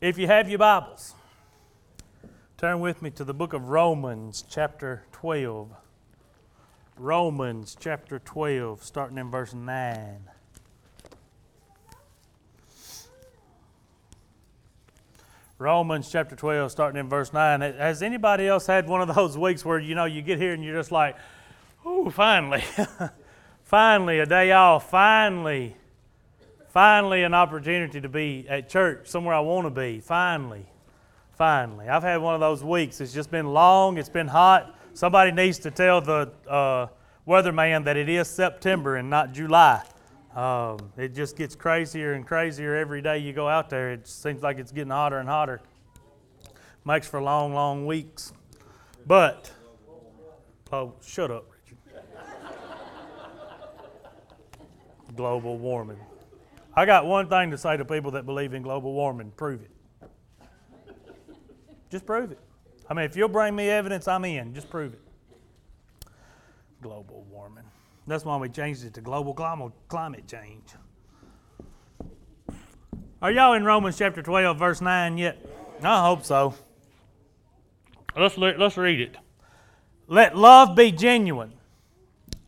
If you have your Bibles, turn with me to the book of Romans, chapter 12. Romans, chapter 12, starting in verse 9. Romans chapter 12, starting in verse 9. Has anybody else had one of those weeks where you know you get here and you're just like, oh, finally, finally a day off, finally, finally an opportunity to be at church somewhere I want to be, finally, finally. I've had one of those weeks. It's just been long, it's been hot. Somebody needs to tell the uh, weatherman that it is September and not July. Um, it just gets crazier and crazier every day you go out there. It seems like it's getting hotter and hotter. Makes for long, long weeks. But, oh, shut up, Richard. global warming. I got one thing to say to people that believe in global warming prove it. Just prove it. I mean, if you'll bring me evidence, I'm in. Just prove it. Global warming. That's why we changed it to global climate change. Are y'all in Romans chapter 12, verse 9 yet? I hope so. Let's, let's read it. Let love be genuine.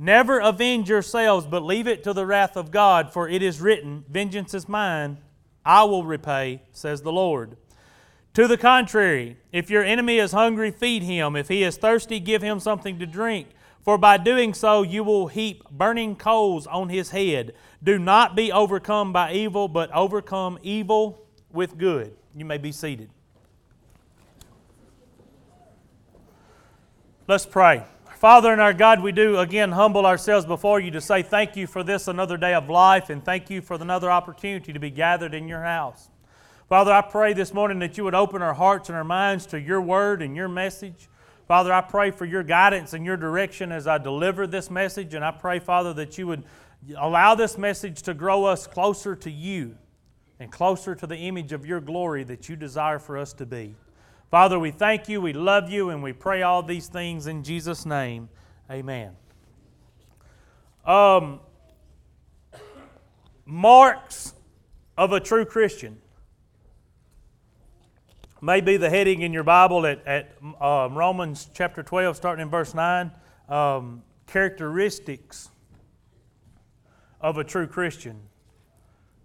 never avenge yourselves, but leave it to the wrath of God, for it is written, Vengeance is mine, I will repay, says the Lord. To the contrary, if your enemy is hungry, feed him. If he is thirsty, give him something to drink for by doing so you will heap burning coals on his head. Do not be overcome by evil, but overcome evil with good. You may be seated. Let's pray. Father and our God, we do again humble ourselves before you to say thank you for this another day of life and thank you for another opportunity to be gathered in your house. Father, I pray this morning that you would open our hearts and our minds to your word and your message. Father, I pray for your guidance and your direction as I deliver this message, and I pray, Father, that you would allow this message to grow us closer to you and closer to the image of your glory that you desire for us to be. Father, we thank you, we love you, and we pray all these things in Jesus' name. Amen. Um, marks of a true Christian may be the heading in your Bible at, at um, Romans chapter 12, starting in verse 9. Um, characteristics of a true Christian,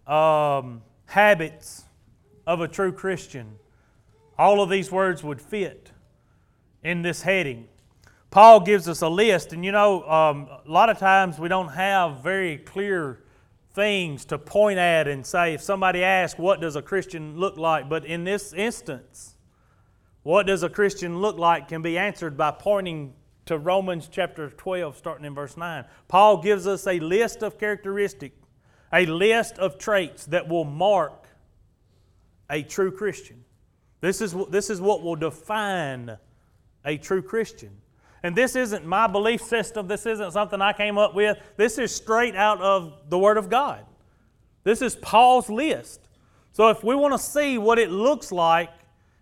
um, habits of a true Christian. All of these words would fit in this heading. Paul gives us a list, and you know, um, a lot of times we don't have very clear things to point at and say, if somebody asks, what does a Christian look like? But in this instance, what does a Christian look like can be answered by pointing to Romans chapter 12, starting in verse 9. Paul gives us a list of characteristics, a list of traits that will mark a true Christian. This is, this is what will define a true Christian. And this isn't my belief system. This isn't something I came up with. This is straight out of the Word of God. This is Paul's list. So if we want to see what it looks like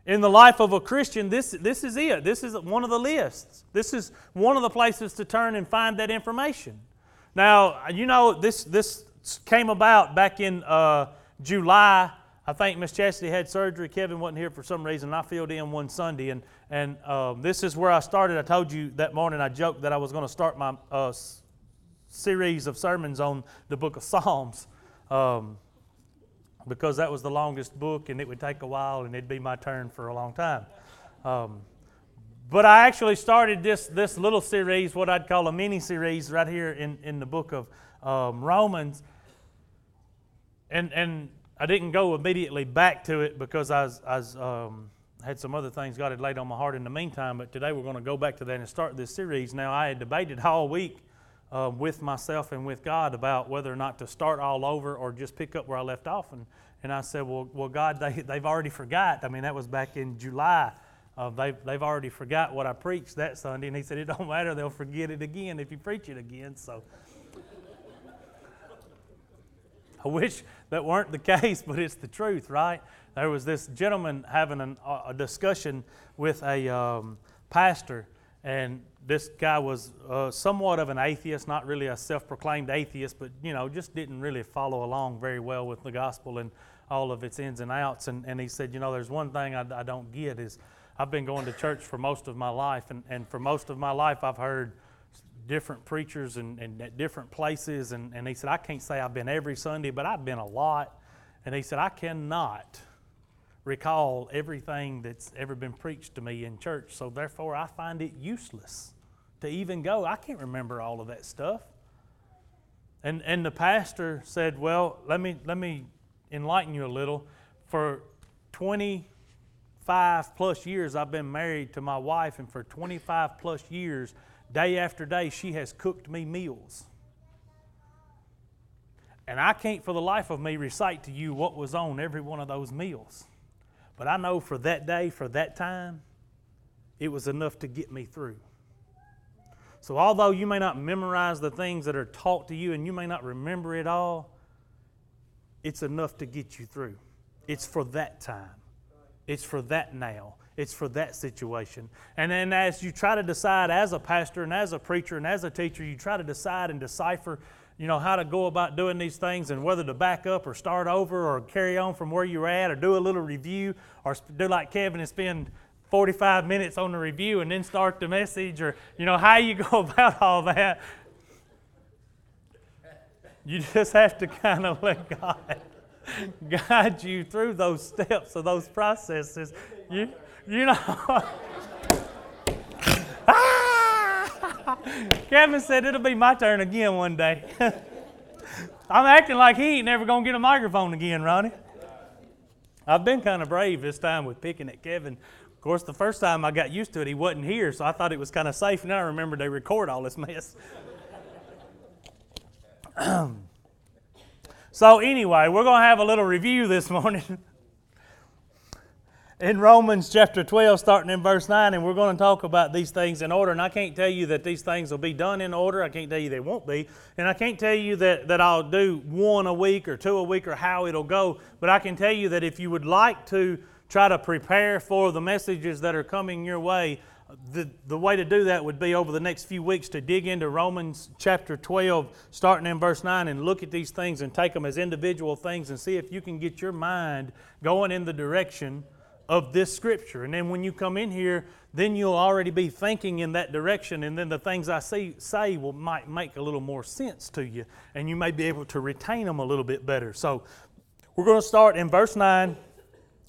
in the life of a Christian, this, this is it. This is one of the lists. This is one of the places to turn and find that information. Now, you know, this, this came about back in uh, July I think Miss Chastity had surgery. Kevin wasn't here for some reason. I filled in one Sunday, and and um, this is where I started. I told you that morning. I joked that I was going to start my uh, series of sermons on the Book of Psalms, um, because that was the longest book, and it would take a while, and it'd be my turn for a long time. Um, But I actually started this, this little series, what I'd call a mini series, right here in, in the book of um, Romans. And, and I didn't go immediately back to it because I, was, I was, um, had some other things God had laid on my heart in the meantime. But today we're going to go back to that and start this series. Now, I had debated all week uh, with myself and with God about whether or not to start all over or just pick up where I left off. And, and I said, well, well, God, they, they've already forgot. I mean, that was back in July uh, they've, they've already forgot what I preached that Sunday. And he said, It don't matter, they'll forget it again if you preach it again. So I wish that weren't the case, but it's the truth, right? There was this gentleman having an, a discussion with a um, pastor, and this guy was uh, somewhat of an atheist, not really a self proclaimed atheist, but you know, just didn't really follow along very well with the gospel and all of its ins and outs. And, and he said, You know, there's one thing I, I don't get is I've been going to church for most of my life, and, and for most of my life, I've heard different preachers and, and at different places. And, and he said, I can't say I've been every Sunday, but I've been a lot. And he said, I cannot recall everything that's ever been preached to me in church, so therefore I find it useless to even go. I can't remember all of that stuff. And, and the pastor said, Well, let me, let me enlighten you a little. For 20 25 plus years I've been married to my wife, and for 25 plus years, day after day, she has cooked me meals. And I can't for the life of me recite to you what was on every one of those meals. But I know for that day, for that time, it was enough to get me through. So, although you may not memorize the things that are taught to you and you may not remember it all, it's enough to get you through. It's for that time. It's for that now. It's for that situation. And then as you try to decide as a pastor and as a preacher and as a teacher, you try to decide and decipher, you know, how to go about doing these things and whether to back up or start over or carry on from where you're at or do a little review or do like Kevin and spend 45 minutes on the review and then start the message or, you know, how you go about all that. You just have to kind of let God guide you through those steps of those processes. You, you know. Kevin said it'll be my turn again one day. I'm acting like he ain't never gonna get a microphone again, Ronnie. I've been kind of brave this time with picking at Kevin. Of course, the first time I got used to it, he wasn't here, so I thought it was kind of safe. Now I remember they record all this mess. So, anyway, we're going to have a little review this morning in Romans chapter 12, starting in verse 9, and we're going to talk about these things in order. And I can't tell you that these things will be done in order. I can't tell you they won't be. And I can't tell you that, that I'll do one a week or two a week or how it'll go. But I can tell you that if you would like to try to prepare for the messages that are coming your way, the, the way to do that would be over the next few weeks to dig into Romans chapter 12, starting in verse 9, and look at these things and take them as individual things and see if you can get your mind going in the direction of this scripture. And then when you come in here, then you'll already be thinking in that direction, and then the things I see, say will might make a little more sense to you, and you may be able to retain them a little bit better. So we're going to start in verse 9.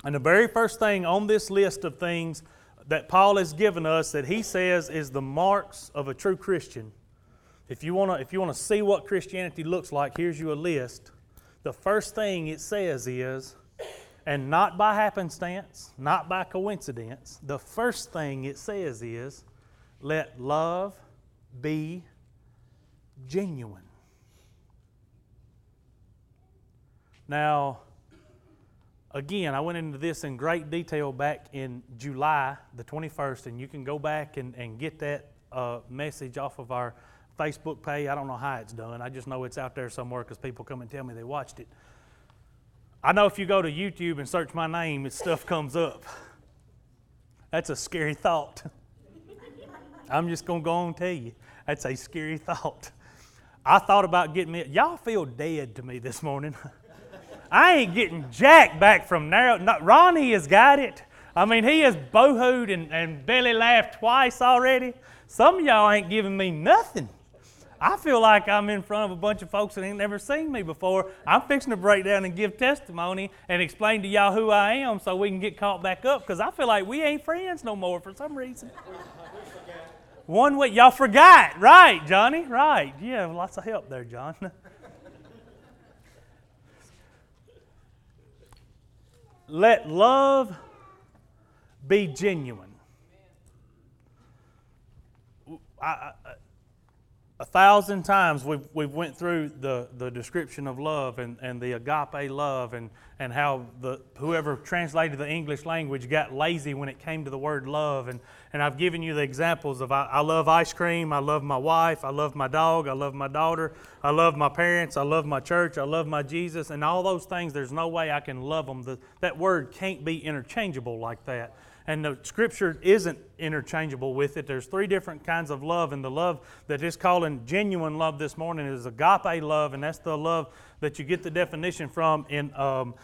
And the very first thing on this list of things that Paul has given us that he says is the marks of a true Christian. If you want to if you want to see what Christianity looks like, here's you a list. The first thing it says is and not by happenstance, not by coincidence, the first thing it says is let love be genuine. Now, again, I went into this in great detail back in July the 21st, and you can go back and, and get that uh, message off of our Facebook page. I don't know how it's done. I just know it's out there somewhere because people come and tell me they watched it. I know if you go to YouTube and search my name, stuff comes up. That's a scary thought. I'm just going to go on and tell you. That's a scary thought. I thought about getting me, y'all feel dead to me this morning. I ain't getting jack back from narrow. Not, Ronnie has got it. I mean, he has boohooed and, and belly laughed twice already. Some of y'all ain't giving me nothing. I feel like I'm in front of a bunch of folks that ain't never seen me before. I'm fixing to break down and give testimony and explain to y'all who I am so we can get caught back up because I feel like we ain't friends no more for some reason. One week, y'all forgot, right, Johnny? Right. Yeah, lots of help there, John. Let love be genuine. I, I, a thousand times we've, we've went through the, the description of love and, and the agape love and, and how the, whoever translated the English language got lazy when it came to the word love. And, and I've given you the examples of I, I love ice cream, I love my wife, I love my dog, I love my daughter, I love my parents, I love my church, I love my Jesus, and all those things, there's no way I can love them. The, that word can't be interchangeable like that and the scripture isn't interchangeable with it. There's three different kinds of love, and the love that is calling genuine love this morning is agape love, and that's the love that you get the definition from in um,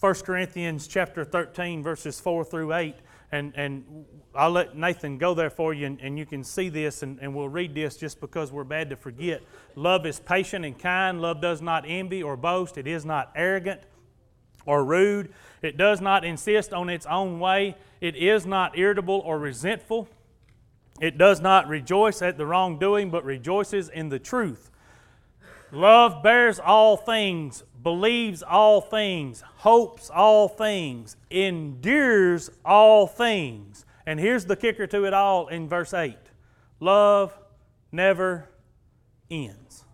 1 Corinthians chapter 13, verses 4 through 8. And, and I'll let Nathan go there for you, and, and you can see this, and, and we'll read this just because we're bad to forget. Love is patient and kind. Love does not envy or boast. It is not arrogant or rude. It does not insist on its own way. It is not irritable or resentful. It does not rejoice at the wrongdoing, but rejoices in the truth. Love bears all things, believes all things, hopes all things, endures all things. And here's the kicker to it all in verse 8 love never ends.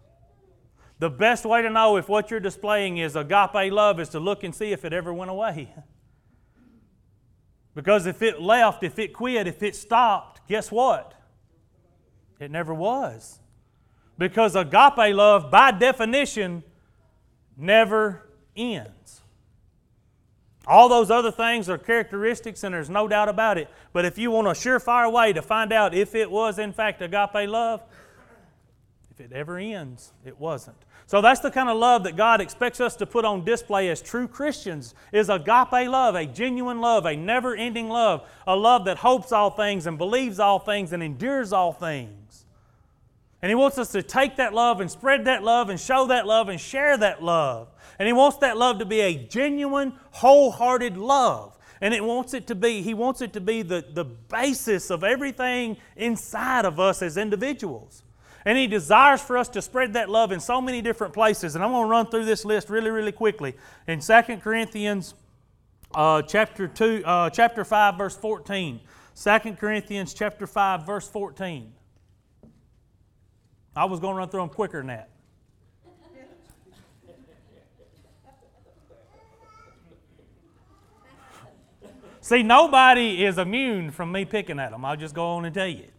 The best way to know if what you're displaying is agape love is to look and see if it ever went away. Because if it left, if it quit, if it stopped, guess what? It never was. Because agape love, by definition, never ends. All those other things are characteristics, and there's no doubt about it. But if you want a surefire way to find out if it was, in fact, agape love, if it ever ends, it wasn't. So that's the kind of love that God expects us to put on display as true Christians is agape love, a genuine love, a never-ending love, a love that hopes all things and believes all things and endures all things. And he wants us to take that love and spread that love and show that love and share that love. And he wants that love to be a genuine, wholehearted love. And it wants it to be, he wants it to be the, the basis of everything inside of us as individuals. And He desires for us to spread that love in so many different places. And I'm going to run through this list really, really quickly. In 2 Corinthians uh, chapter, two, uh, chapter 5, verse 14. 2 Corinthians chapter 5, verse 14. I was going to run through them quicker than that. See, nobody is immune from me picking at them. I'll just go on and tell you.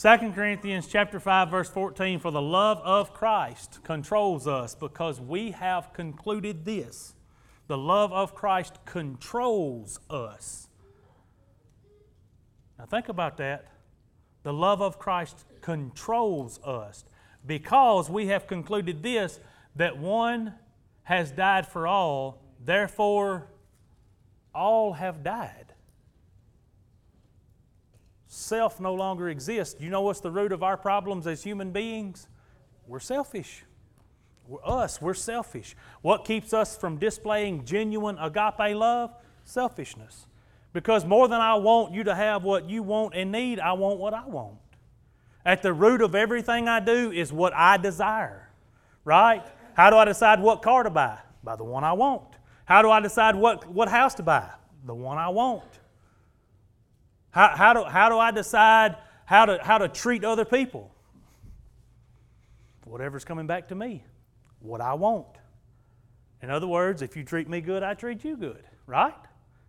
2 Corinthians chapter 5 verse 14 for the love of Christ controls us because we have concluded this. The love of Christ controls us. Now think about that. The love of Christ controls us because we have concluded this that one has died for all, therefore all have died. Self no longer exists. You know what's the root of our problems as human beings? We're selfish. We're us, we're selfish. What keeps us from displaying genuine agape love? Selfishness. Because more than I want you to have what you want and need, I want what I want. At the root of everything I do is what I desire, right? How do I decide what car to buy? By the one I want. How do I decide what, what house to buy? The one I want. How, how, do, how do I decide how to, how to treat other people? Whatever's coming back to me, what I want. In other words, if you treat me good, I treat you good, right?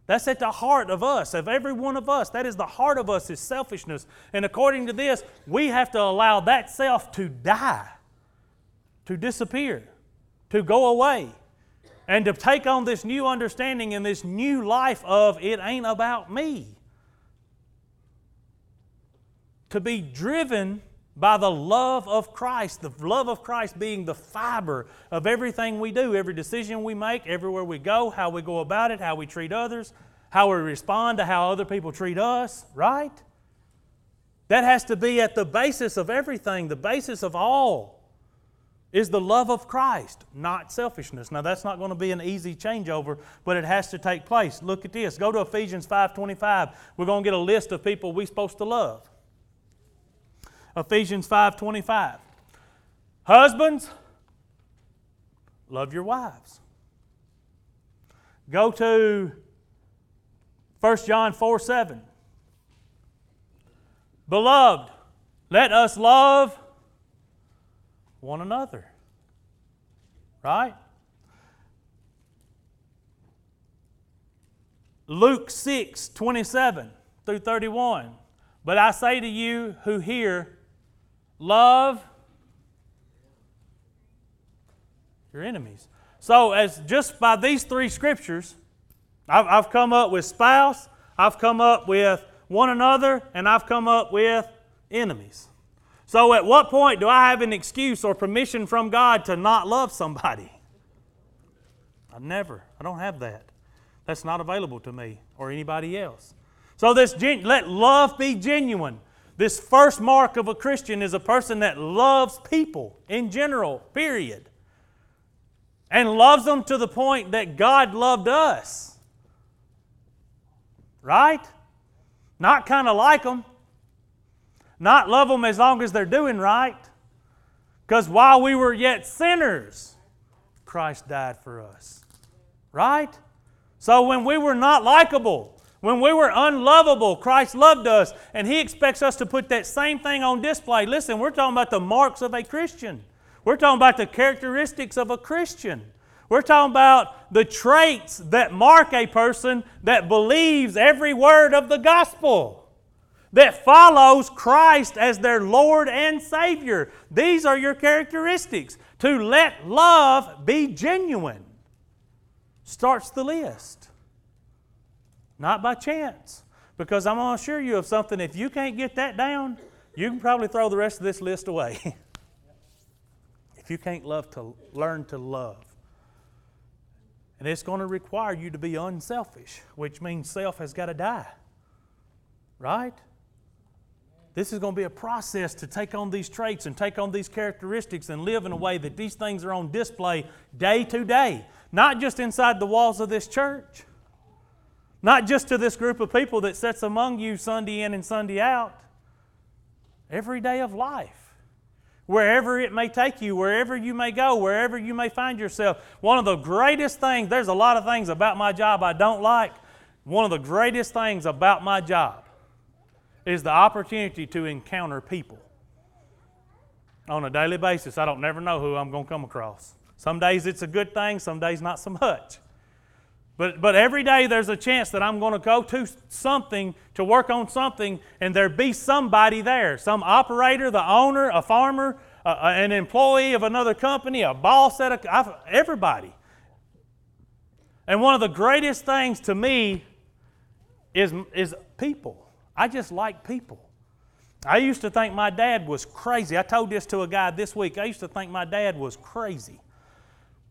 That's at the heart of us, of every one of us. That is the heart of us is selfishness. And according to this, we have to allow that self to die, to disappear, to go away, and to take on this new understanding and this new life of it ain't about me to be driven by the love of Christ, the love of Christ being the fiber of everything we do, every decision we make, everywhere we go, how we go about it, how we treat others, how we respond to how other people treat us, right? That has to be at the basis of everything, the basis of all is the love of Christ, not selfishness. Now that's not going to be an easy changeover, but it has to take place. Look at this. Go to Ephesians 5:25. We're going to get a list of people we're supposed to love. Ephesians 5:25. Husbands, love your wives. Go to 1 John 4 7. Beloved, let us love one another. Right? Luke 6 27 through 31. But I say to you who hear, love your enemies. So, as just by these three scriptures, I've, I've come up with spouse, I've come up with one another, and I've come up with enemies. So, at what point do I have an excuse or permission from God to not love somebody? I never. I don't have that. That's not available to me or anybody else. So, this gen- let love be genuine. This first mark of a Christian is a person that loves people in general, period. And loves them to the point that God loved us. Right? Not kind of like them. Not love them as long as they're doing right. Because while we were yet sinners, Christ died for us. Right? So when we were not likable, when we were unlovable, Christ loved us, and He expects us to put that same thing on display. Listen, we're talking about the marks of a Christian. We're talking about the characteristics of a Christian. We're talking about the traits that mark a person that believes every word of the gospel, that follows Christ as their Lord and Savior. These are your characteristics. To let love be genuine starts the list. Not by chance. Because I'm going to assure you of something, if you can't get that down, you can probably throw the rest of this list away. if you can't love to learn to love. And it's going to require you to be unselfish, which means self has got to die. Right? This is going to be a process to take on these traits and take on these characteristics and live in a way that these things are on display day to day. Not just inside the walls of this church, not just to this group of people that sits among you Sunday in and Sunday out. Every day of life wherever it may take you, wherever you may go, wherever you may find yourself. One of the greatest things, there's a lot of things about my job I don't like. One of the greatest things about my job is the opportunity to encounter people on a daily basis. I don't never know who I'm going to come across. Some days it's a good thing, some days not so much. But, but every day there's a chance that I'm going to go to something to work on something and there be somebody there some operator, the owner, a farmer, uh, an employee of another company, a boss at a, everybody. And one of the greatest things to me is, is people. I just like people. I used to think my dad was crazy. I told this to a guy this week. I used to think my dad was crazy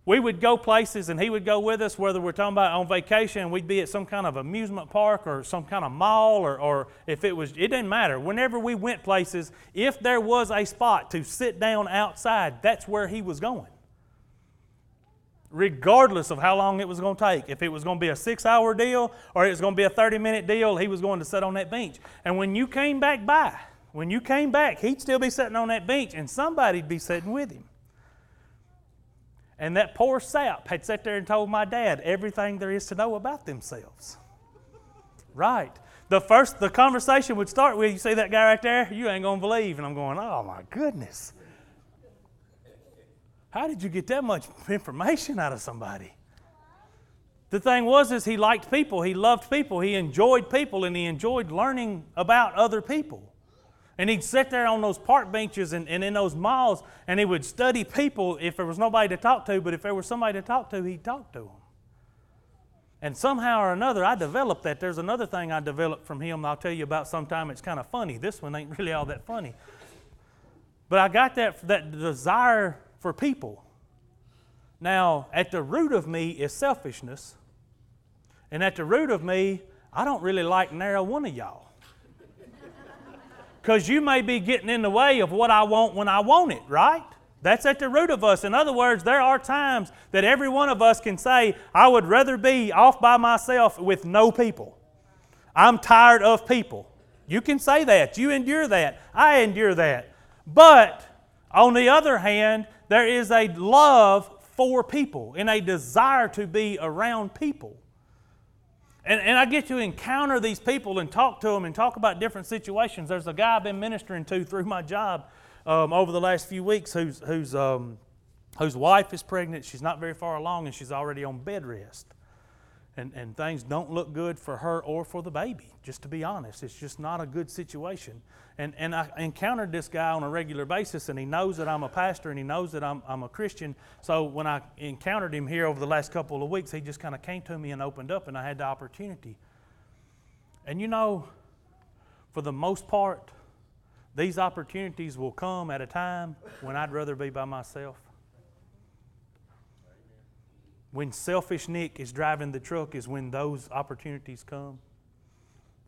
we would go places and he would go with us, whether we're talking about on vacation, we'd be at some kind of amusement park or some kind of mall, or, or if it was, it didn't matter. Whenever we went places, if there was a spot to sit down outside, that's where he was going. Regardless of how long it was going to take. If it was going to be a six hour deal or it was going to be a 30 minute deal, he was going to sit on that bench. And when you came back by, when you came back, he'd still be sitting on that bench and somebody'd be sitting with him. And that poor sap had sat there and told my dad everything there is to know about themselves. Right. The first, the conversation would start with, you see that guy right there? You ain't going to believe. And I'm going, oh my goodness. How did you get that much information out of somebody? The thing was is he liked people, he loved people, he enjoyed people, and he enjoyed learning about other people. And he'd sit there on those park benches and, and in those malls and he would study people if there was nobody to talk to, but if there was somebody to talk to, he'd talk to them. And somehow or another, I developed that. There's another thing I developed from him I'll tell you about sometime. It's kind of funny. This one ain't really all that funny. But I got that, that desire for people. Now, at the root of me is selfishness. And at the root of me, I don't really like narrow one of y'all. Because you may be getting in the way of what I want when I want it, right? That's at the root of us. In other words, there are times that every one of us can say, I would rather be off by myself with no people. I'm tired of people. You can say that. You endure that. I endure that. But on the other hand, there is a love for people and a desire to be around people. And, and I get to encounter these people and talk to them and talk about different situations. There's a guy I've been ministering to through my job um, over the last few weeks whose, whose, um, whose wife is pregnant. She's not very far along and she's already on bed rest. And, and things don't look good for her or for the baby, just to be honest. It's just not a good situation. And, and I encountered this guy on a regular basis, and he knows that I'm a pastor and he knows that I'm, I'm a Christian. So when I encountered him here over the last couple of weeks, he just kind of came to me and opened up, and I had the opportunity. And you know, for the most part, these opportunities will come at a time when I'd rather be by myself. When selfish Nick is driving the truck, is when those opportunities come,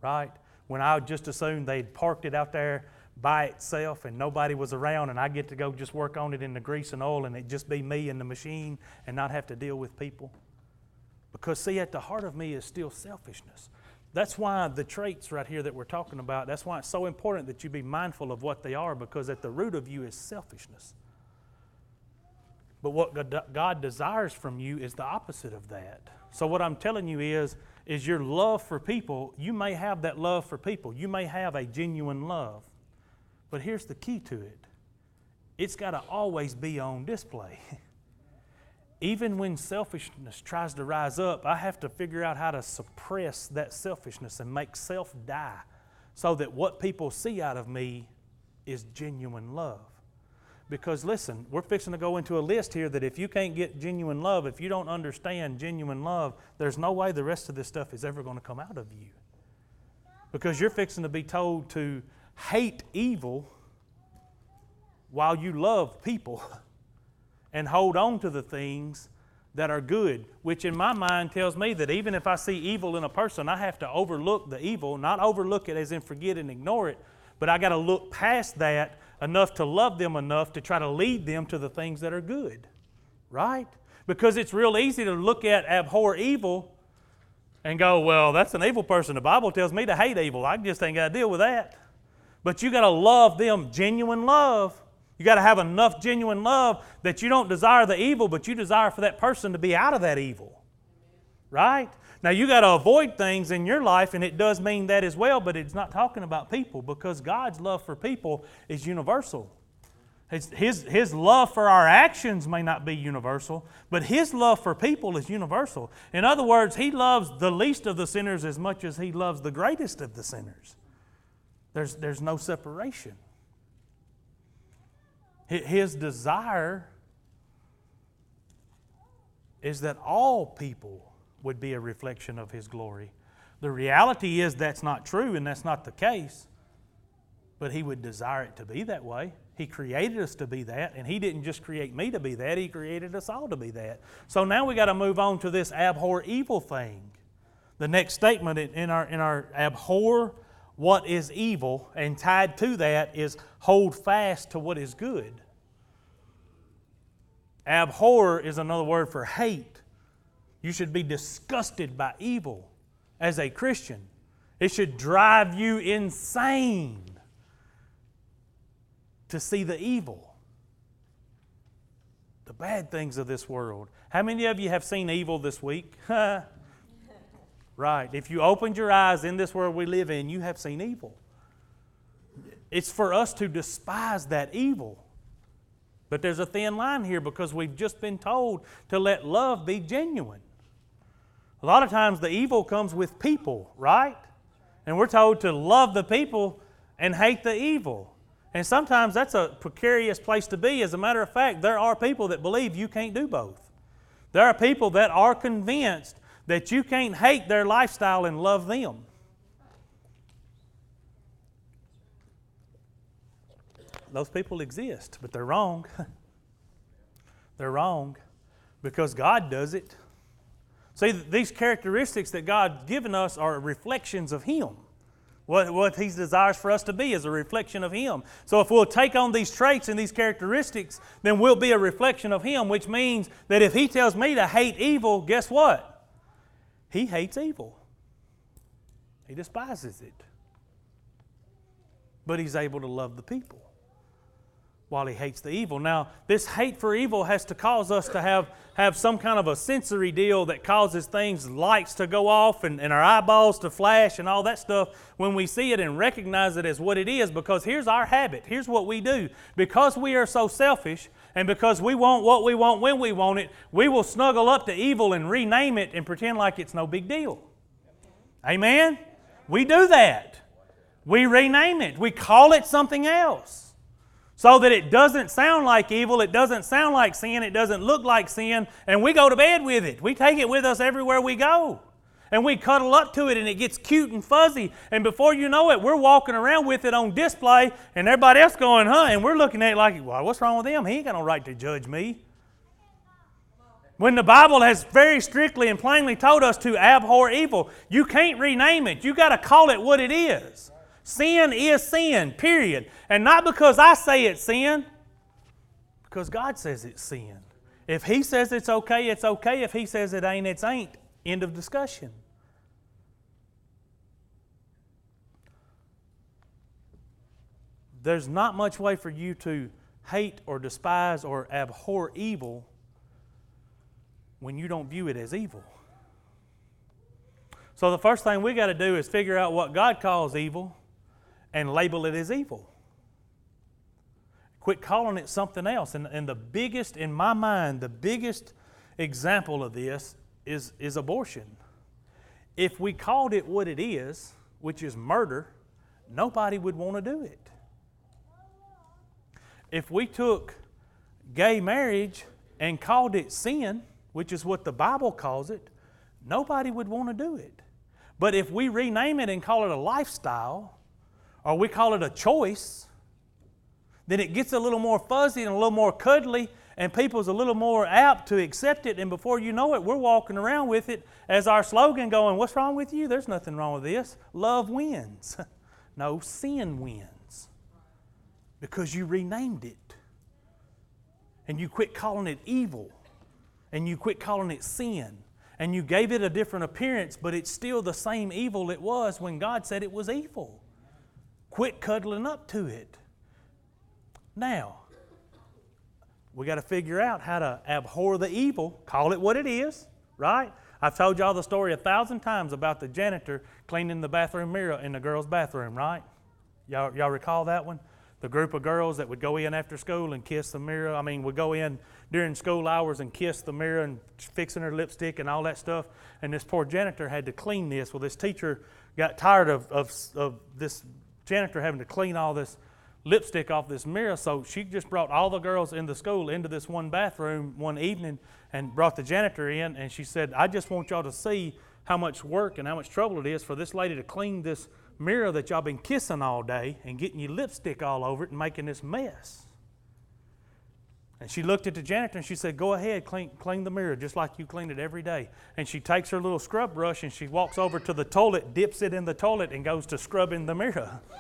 right? When I just assume they'd parked it out there by itself and nobody was around, and I get to go just work on it in the grease and oil, and it just be me and the machine and not have to deal with people. Because, see, at the heart of me is still selfishness. That's why the traits right here that we're talking about, that's why it's so important that you be mindful of what they are, because at the root of you is selfishness. But what God desires from you is the opposite of that. So what I'm telling you is is your love for people, you may have that love for people. You may have a genuine love. But here's the key to it. It's got to always be on display. Even when selfishness tries to rise up, I have to figure out how to suppress that selfishness and make self die so that what people see out of me is genuine love. Because listen, we're fixing to go into a list here that if you can't get genuine love, if you don't understand genuine love, there's no way the rest of this stuff is ever going to come out of you. Because you're fixing to be told to hate evil while you love people and hold on to the things that are good, which in my mind tells me that even if I see evil in a person, I have to overlook the evil, not overlook it as in forget and ignore it, but I got to look past that enough to love them enough to try to lead them to the things that are good. Right? Because it's real easy to look at abhor evil and go, well, that's an evil person. The Bible tells me to hate evil. I just ain't got to deal with that. But you got to love them, genuine love. You got to have enough genuine love that you don't desire the evil, but you desire for that person to be out of that evil. Right? Now, you got to avoid things in your life, and it does mean that as well, but it's not talking about people because God's love for people is universal. His, his, his love for our actions may not be universal, but His love for people is universal. In other words, He loves the least of the sinners as much as He loves the greatest of the sinners. There's, there's no separation. His desire is that all people would be a reflection of His glory. The reality is that's not true and that's not the case, but He would desire it to be that way. He created us to be that, and He didn't just create me to be that, He created us all to be that. So now we got to move on to this abhor evil thing. The next statement in our, in our abhor what is evil, and tied to that is hold fast to what is good. Abhor is another word for hate. You should be disgusted by evil as a Christian. It should drive you insane to see the evil, the bad things of this world. How many of you have seen evil this week? right. If you opened your eyes in this world we live in, you have seen evil. It's for us to despise that evil. But there's a thin line here because we've just been told to let love be genuine. A lot of times the evil comes with people, right? And we're told to love the people and hate the evil. And sometimes that's a precarious place to be. As a matter of fact, there are people that believe you can't do both. There are people that are convinced that you can't hate their lifestyle and love them. Those people exist, but they're wrong. they're wrong because God does it. See, these characteristics that God's given us are reflections of Him. What, what He desires for us to be is a reflection of Him. So if we'll take on these traits and these characteristics, then we'll be a reflection of Him, which means that if He tells me to hate evil, guess what? He hates evil, He despises it. But He's able to love the people while he hates the evil. Now, this hate for evil has to cause us to have, have some kind of a sensory deal that causes things, lights to go off and, and our eyeballs to flash and all that stuff when we see it and recognize it as what it is. Because here's our habit. Here's what we do. Because we are so selfish and because we want what we want when we want it, we will snuggle up to evil and rename it and pretend like it's no big deal. Amen? We do that. We rename it, we call it something else so that it doesn't sound like evil, it doesn't sound like sin, it doesn't look like sin, and we go to bed with it. We take it with us everywhere we go. And we cuddle up to it and it gets cute and fuzzy. And before you know it, we're walking around with it on display and everybody else going, huh? And we're looking at it like, well, what's wrong with him? He ain't got no right to judge me. When the Bible has very strictly and plainly told us to abhor evil, you can't rename it. You got to call it what it is. Sin is sin, period. And not because I say it's sin, because God says it's sin. If He says it's okay, it's okay. If He says it ain't, it's ain't. End of discussion. There's not much way for you to hate or despise or abhor evil when you don't view it as evil. So the first thing we got to do is figure out what God calls evil and label it as evil. Quit calling it something else. And, and the biggest, in my mind, the biggest example of this is, is abortion. If we called it what it is, which is murder, nobody would want to do it. If we took gay marriage and called it sin, which is what the Bible calls it, nobody would want to do it. But if we rename it and call it a lifestyle, or we call it a choice, then it gets a little more fuzzy and a little more cuddly, and people's a little more apt to accept it. And before you know it, we're walking around with it as our slogan going, What's wrong with you? There's nothing wrong with this. Love wins. no, sin wins. Because you renamed it. And you quit calling it evil. And you quit calling it sin. And you gave it a different appearance, but it's still the same evil it was when God said it was evil. Quit cuddling up to it. Now, we got to figure out how to abhor the evil, call it what it is, right? I've told y'all the story a thousand times about the janitor cleaning the bathroom mirror in the girls' bathroom, right? Y'all, y'all recall that one? The group of girls that would go in after school and kiss the mirror. I mean, would go in during school hours and kiss the mirror and fixing her lipstick and all that stuff. And this poor janitor had to clean this. Well, this teacher got tired of, of, of this janitor having to clean all this lipstick off this mirror. So she just brought all the girls in the school into this one bathroom one evening and brought the janitor in. And she said, I just want y'all to see how much work and how much trouble it is for this lady to clean this mirror that y'all been kissing all day and getting your lipstick all over it and making this mess. And she looked at the janitor and she said, Go ahead, clean, clean the mirror just like you clean it every day. And she takes her little scrub brush and she walks over to the toilet, dips it in the toilet, and goes to scrubbing the mirror.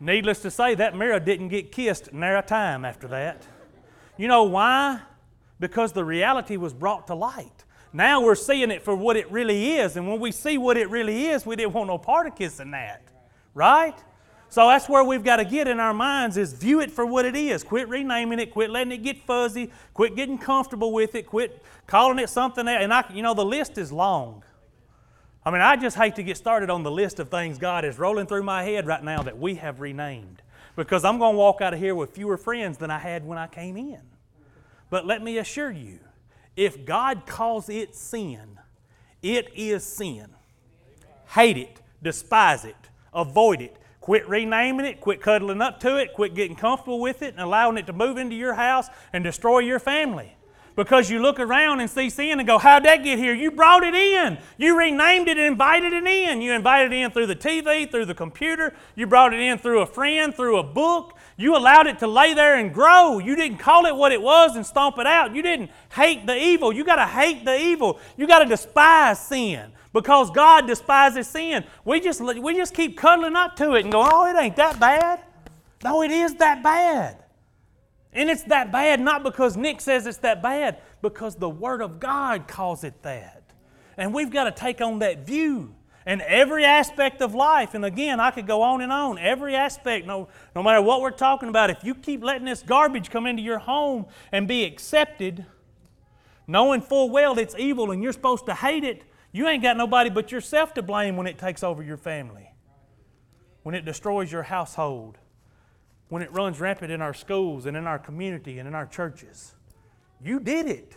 Needless to say, that mirror didn't get kissed near a time after that. You know why? Because the reality was brought to light. Now we're seeing it for what it really is. And when we see what it really is, we didn't want no part of kissing that. Right? So that's where we've got to get in our minds is view it for what it is. Quit renaming it, quit letting it get fuzzy, quit getting comfortable with it, quit calling it something else. And I, you know, the list is long. I mean, I just hate to get started on the list of things God is rolling through my head right now that we have renamed. Because I'm going to walk out of here with fewer friends than I had when I came in. But let me assure you, if God calls it sin, it is sin. Hate it, despise it, avoid it, Quit renaming it, quit cuddling up to it, quit getting comfortable with it and allowing it to move into your house and destroy your family. Because you look around and see sin and go, How'd that get here? You brought it in. You renamed it and invited it in. You invited it in through the TV, through the computer. You brought it in through a friend, through a book. You allowed it to lay there and grow. You didn't call it what it was and stomp it out. You didn't hate the evil. You got to hate the evil. You got to despise sin. Because God despises sin. We just, we just keep cuddling up to it and go, oh, it ain't that bad. No, it is that bad. And it's that bad not because Nick says it's that bad, because the Word of God calls it that. And we've got to take on that view. And every aspect of life, and again, I could go on and on, every aspect, no, no matter what we're talking about, if you keep letting this garbage come into your home and be accepted, knowing full well it's evil and you're supposed to hate it, you ain't got nobody but yourself to blame when it takes over your family, when it destroys your household, when it runs rampant in our schools and in our community and in our churches. You did it.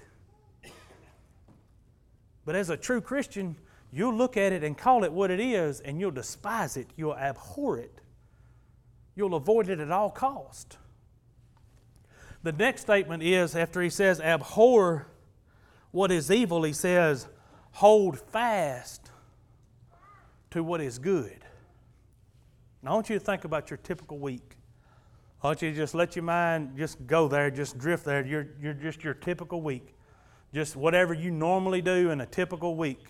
But as a true Christian, you'll look at it and call it what it is, and you'll despise it, you'll abhor it, you'll avoid it at all cost. The next statement is after he says, abhor what is evil, he says, hold fast to what is good. Now, I want you to think about your typical week. I want you to just let your mind just go there, just drift there. You're, you're just your typical week. Just whatever you normally do in a typical week.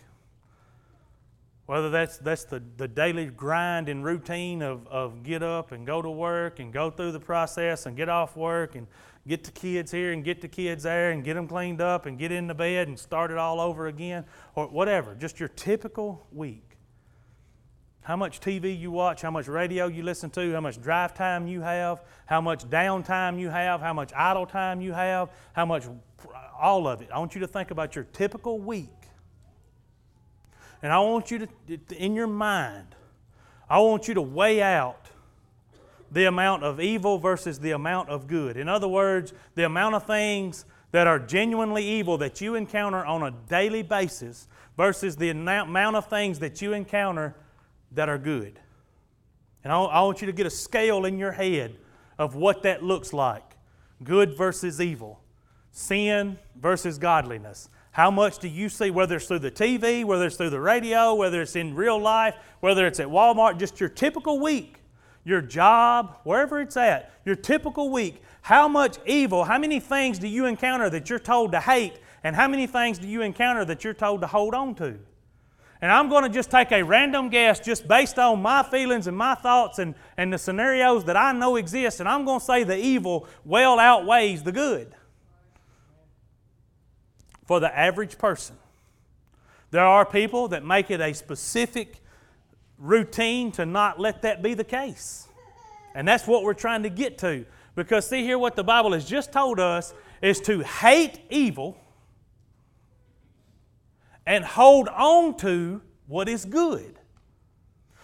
Whether that's, that's the, the daily grind and routine of, of get up and go to work and go through the process and get off work and get the kids here and get the kids there and get them cleaned up and get in the bed and start it all over again or whatever. Just your typical week. How much TV you watch, how much radio you listen to, how much drive time you have, how much downtime you have, how much idle time you have, how much, all of it. I want you to think about your typical week. And I want you to, in your mind, I want you to weigh out the amount of evil versus the amount of good. In other words, the amount of things that are genuinely evil that you encounter on a daily basis versus the amount of things that you encounter that are good. And I want you to get a scale in your head of what that looks like good versus evil, sin versus godliness. How much do you see, whether it's through the TV, whether it's through the radio, whether it's in real life, whether it's at Walmart, just your typical week? Your job, wherever it's at, your typical week, how much evil, how many things do you encounter that you're told to hate, and how many things do you encounter that you're told to hold on to? And I'm going to just take a random guess just based on my feelings and my thoughts and, and the scenarios that I know exist, and I'm going to say the evil well outweighs the good. For the average person, there are people that make it a specific routine to not let that be the case. And that's what we're trying to get to. Because see here, what the Bible has just told us is to hate evil and hold on to what is good.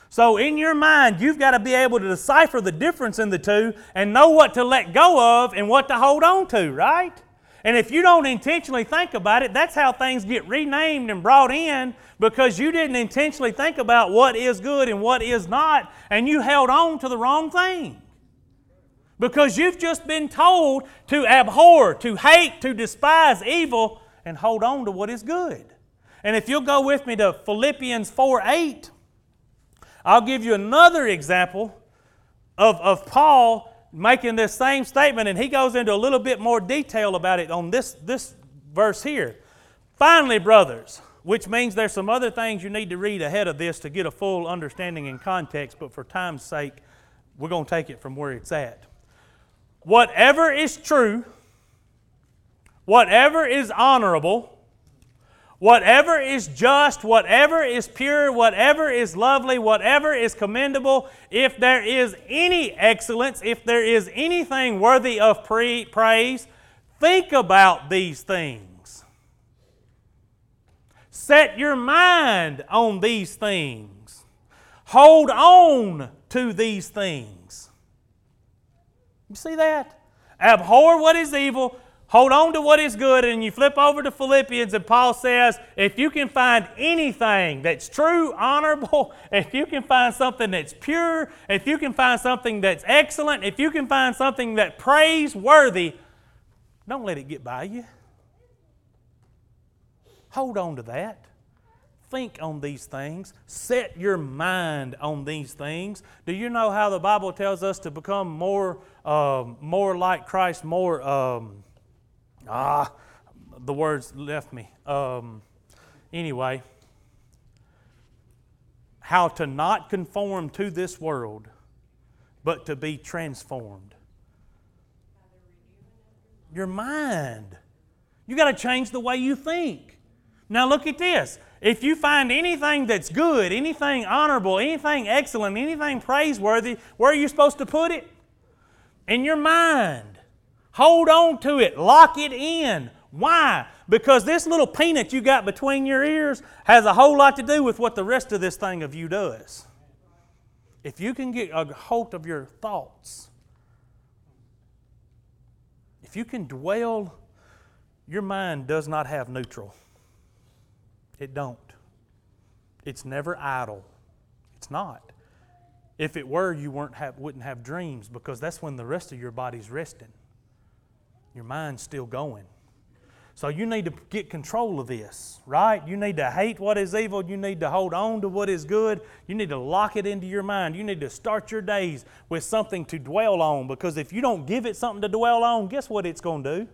So, in your mind, you've got to be able to decipher the difference in the two and know what to let go of and what to hold on to, right? And if you don't intentionally think about it, that's how things get renamed and brought in because you didn't intentionally think about what is good and what is not, and you held on to the wrong thing. Because you've just been told to abhor, to hate, to despise evil, and hold on to what is good. And if you'll go with me to Philippians 4 8, I'll give you another example of, of Paul making this same statement, and he goes into a little bit more detail about it on this, this verse here. Finally, brothers, which means there's some other things you need to read ahead of this to get a full understanding and context, but for time's sake, we're going to take it from where it's at. Whatever is true, whatever is honorable, Whatever is just, whatever is pure, whatever is lovely, whatever is commendable, if there is any excellence, if there is anything worthy of praise, think about these things. Set your mind on these things. Hold on to these things. You see that? Abhor what is evil, Hold on to what is good, and you flip over to Philippians, and Paul says, if you can find anything that's true, honorable, if you can find something that's pure, if you can find something that's excellent, if you can find something that praiseworthy, don't let it get by you. Hold on to that. Think on these things. Set your mind on these things. Do you know how the Bible tells us to become more, uh, more like Christ, more. Um, Ah, the words left me. Um, anyway, how to not conform to this world, but to be transformed. Your mind. You got to change the way you think. Now, look at this. If you find anything that's good, anything honorable, anything excellent, anything praiseworthy, where are you supposed to put it? In your mind. Hold on to it, lock it in. Why? Because this little peanut you got between your ears has a whole lot to do with what the rest of this thing of you does. If you can get a hold of your thoughts, if you can dwell, your mind does not have neutral. It don't. It's never idle. It's not. If it were, you weren't have, wouldn't have dreams because that's when the rest of your body's resting. Your mind's still going. So you need to get control of this, right? You need to hate what is evil. You need to hold on to what is good. You need to lock it into your mind. You need to start your days with something to dwell on because if you don't give it something to dwell on, guess what it's going to do?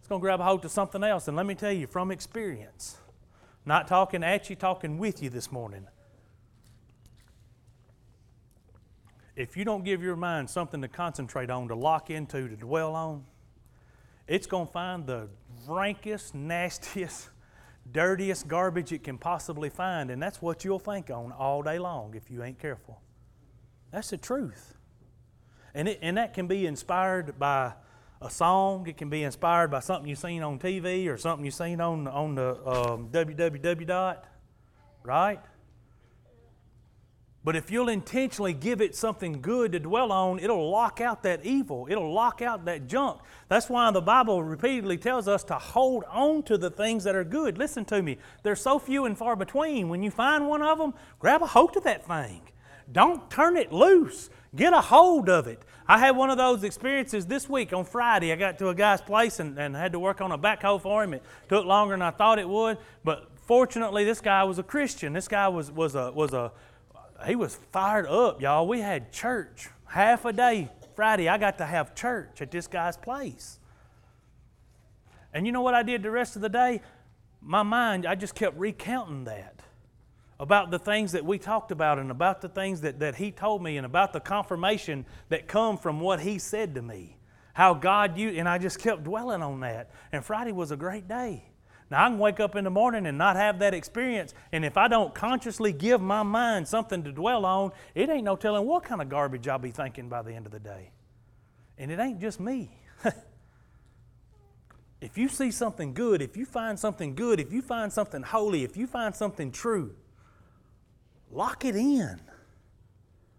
It's going to grab a hold to something else. And let me tell you from experience, not talking at you, talking with you this morning. If you don't give your mind something to concentrate on, to lock into, to dwell on, it's going to find the rankest, nastiest, dirtiest garbage it can possibly find, and that's what you'll think on all day long if you ain't careful. That's the truth. And, it, and that can be inspired by a song, it can be inspired by something you've seen on TV or something you've seen on, on the um, www dot, right? But if you'll intentionally give it something good to dwell on, it'll lock out that evil. It'll lock out that junk. That's why the Bible repeatedly tells us to hold on to the things that are good. Listen to me. They're so few and far between. When you find one of them, grab a hold of that thing. Don't turn it loose. Get a hold of it. I had one of those experiences this week on Friday. I got to a guy's place and, and had to work on a backhoe for him. It took longer than I thought it would, but fortunately, this guy was a Christian. This guy was, was, a, was a he was fired up, y'all. We had church half a day Friday. I got to have church at this guy's place. And you know what I did the rest of the day? My mind, I just kept recounting that about the things that we talked about and about the things that, that he told me and about the confirmation that come from what he said to me. How God you and I just kept dwelling on that. And Friday was a great day. Now, I can wake up in the morning and not have that experience, and if I don't consciously give my mind something to dwell on, it ain't no telling what kind of garbage I'll be thinking by the end of the day. And it ain't just me. if you see something good, if you find something good, if you find something holy, if you find something true, lock it in.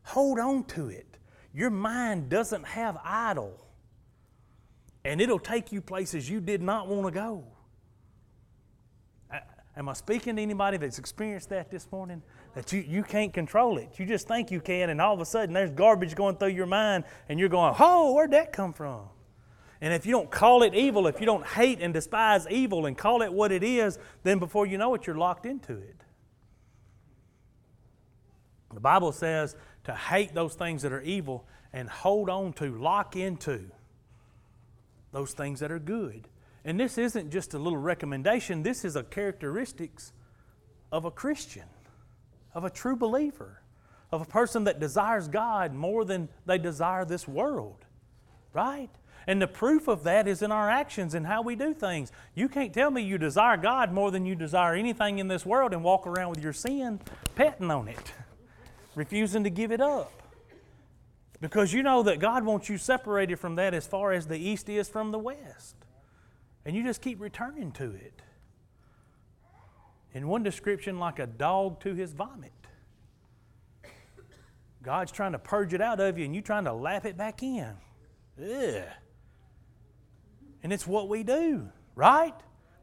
Hold on to it. Your mind doesn't have idle, and it'll take you places you did not want to go. Am I speaking to anybody that's experienced that this morning? That you, you can't control it. You just think you can, and all of a sudden there's garbage going through your mind, and you're going, Oh, where'd that come from? And if you don't call it evil, if you don't hate and despise evil and call it what it is, then before you know it, you're locked into it. The Bible says to hate those things that are evil and hold on to, lock into those things that are good. And this isn't just a little recommendation, this is a characteristics of a Christian, of a true believer, of a person that desires God more than they desire this world. Right? And the proof of that is in our actions and how we do things. You can't tell me you desire God more than you desire anything in this world and walk around with your sin petting on it, refusing to give it up. Because you know that God wants you separated from that as far as the east is from the west. And you just keep returning to it. In one description, like a dog to his vomit. God's trying to purge it out of you and you're trying to lap it back in. Ugh. And it's what we do, right?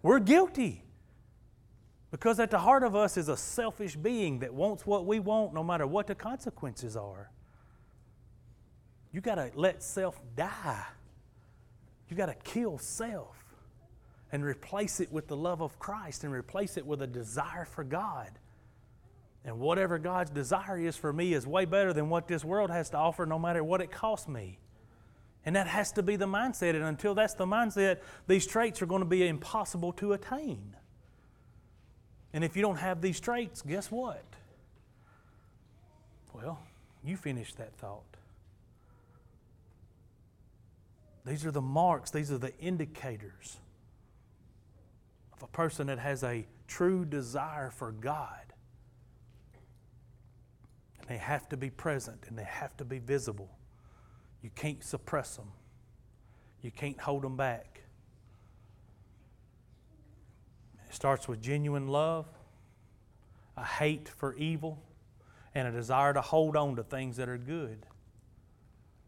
We're guilty. Because at the heart of us is a selfish being that wants what we want no matter what the consequences are. You got to let self die. You got to kill self and replace it with the love of Christ and replace it with a desire for God. And whatever God's desire is for me is way better than what this world has to offer, no matter what it costs me. And that has to be the mindset. And until that's the mindset, these traits are going to be impossible to attain. And if you don't have these traits, guess what? Well, you finish that thought. These are the marks, these are the indicators a person that has a true desire for God. And they have to be present and they have to be visible. You can't suppress them, you can't hold them back. It starts with genuine love, a hate for evil, and a desire to hold on to things that are good.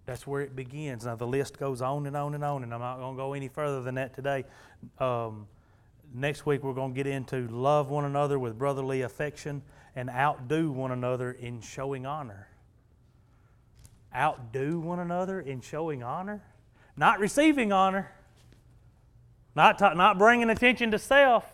That's where it begins. Now, the list goes on and on and on, and I'm not going to go any further than that today. Um, next week, we're going to get into love one another with brotherly affection and outdo one another in showing honor. Outdo one another in showing honor? Not receiving honor, not, not bringing attention to self,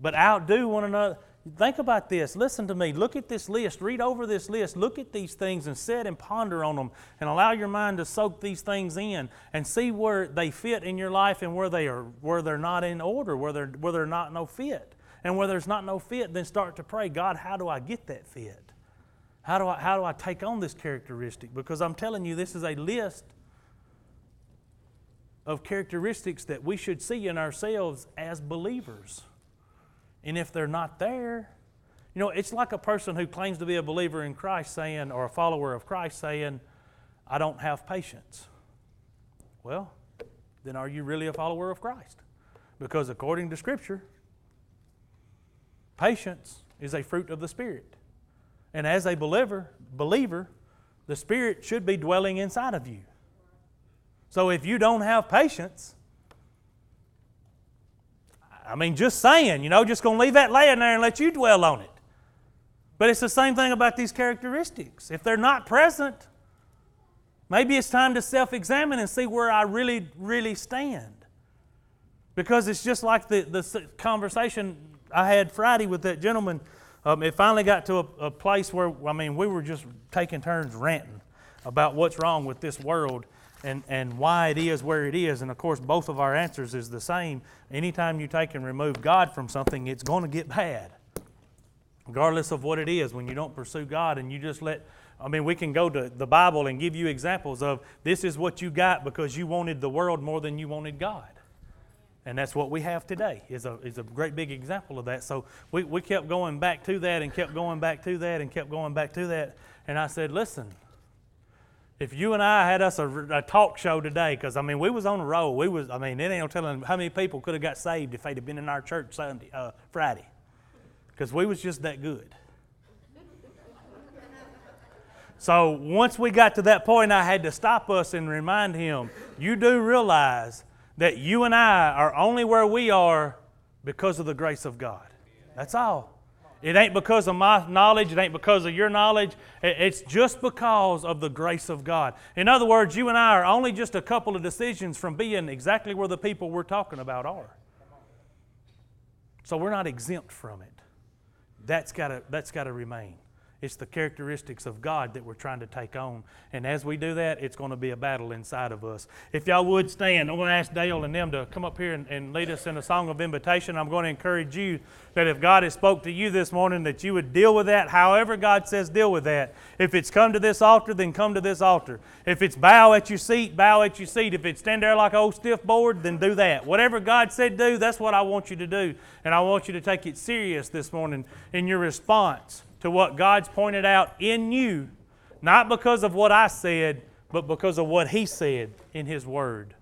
but outdo one another. Think about this. Listen to me. Look at this list. Read over this list. Look at these things and sit and ponder on them and allow your mind to soak these things in and see where they fit in your life and where they are where they're not in order, where they're where they're not no fit. And where there's not no fit, then start to pray, God, how do I get that fit? How do I how do I take on this characteristic? Because I'm telling you, this is a list of characteristics that we should see in ourselves as believers. And if they're not there, you know, it's like a person who claims to be a believer in Christ saying, or a follower of Christ saying, I don't have patience. Well, then are you really a follower of Christ? Because according to Scripture, patience is a fruit of the Spirit. And as a believer, believer, the Spirit should be dwelling inside of you. So if you don't have patience, I mean, just saying, you know, just going to leave that laying there and let you dwell on it. But it's the same thing about these characteristics. If they're not present, maybe it's time to self examine and see where I really, really stand. Because it's just like the, the conversation I had Friday with that gentleman. Um, it finally got to a, a place where, I mean, we were just taking turns ranting about what's wrong with this world and, and why it is where it is. And of course, both of our answers is the same. Anytime you take and remove God from something, it's going to get bad. Regardless of what it is, when you don't pursue God and you just let, I mean, we can go to the Bible and give you examples of this is what you got because you wanted the world more than you wanted God. And that's what we have today, is a, is a great big example of that. So we, we kept going back to that and kept going back to that and kept going back to that. And I said, listen, if you and I had us a, a talk show today, because I mean we was on a roll. We was I mean it ain't no telling how many people could have got saved if they'd have been in our church Sunday uh, Friday, because we was just that good. so once we got to that point, I had to stop us and remind him, you do realize that you and I are only where we are because of the grace of God. That's all. It ain't because of my knowledge, it ain't because of your knowledge. It's just because of the grace of God. In other words, you and I are only just a couple of decisions from being exactly where the people we're talking about are. So we're not exempt from it. That's got to that's got to remain. It's the characteristics of God that we're trying to take on. And as we do that, it's going to be a battle inside of us. If y'all would stand, I'm going to ask Dale and them to come up here and, and lead us in a song of invitation. I'm going to encourage you that if God has spoke to you this morning, that you would deal with that however God says deal with that. If it's come to this altar, then come to this altar. If it's bow at your seat, bow at your seat. If it's stand there like an old stiff board, then do that. Whatever God said do, that's what I want you to do. And I want you to take it serious this morning in your response to what God's pointed out in you, not because of what I said, but because of what He said in His Word.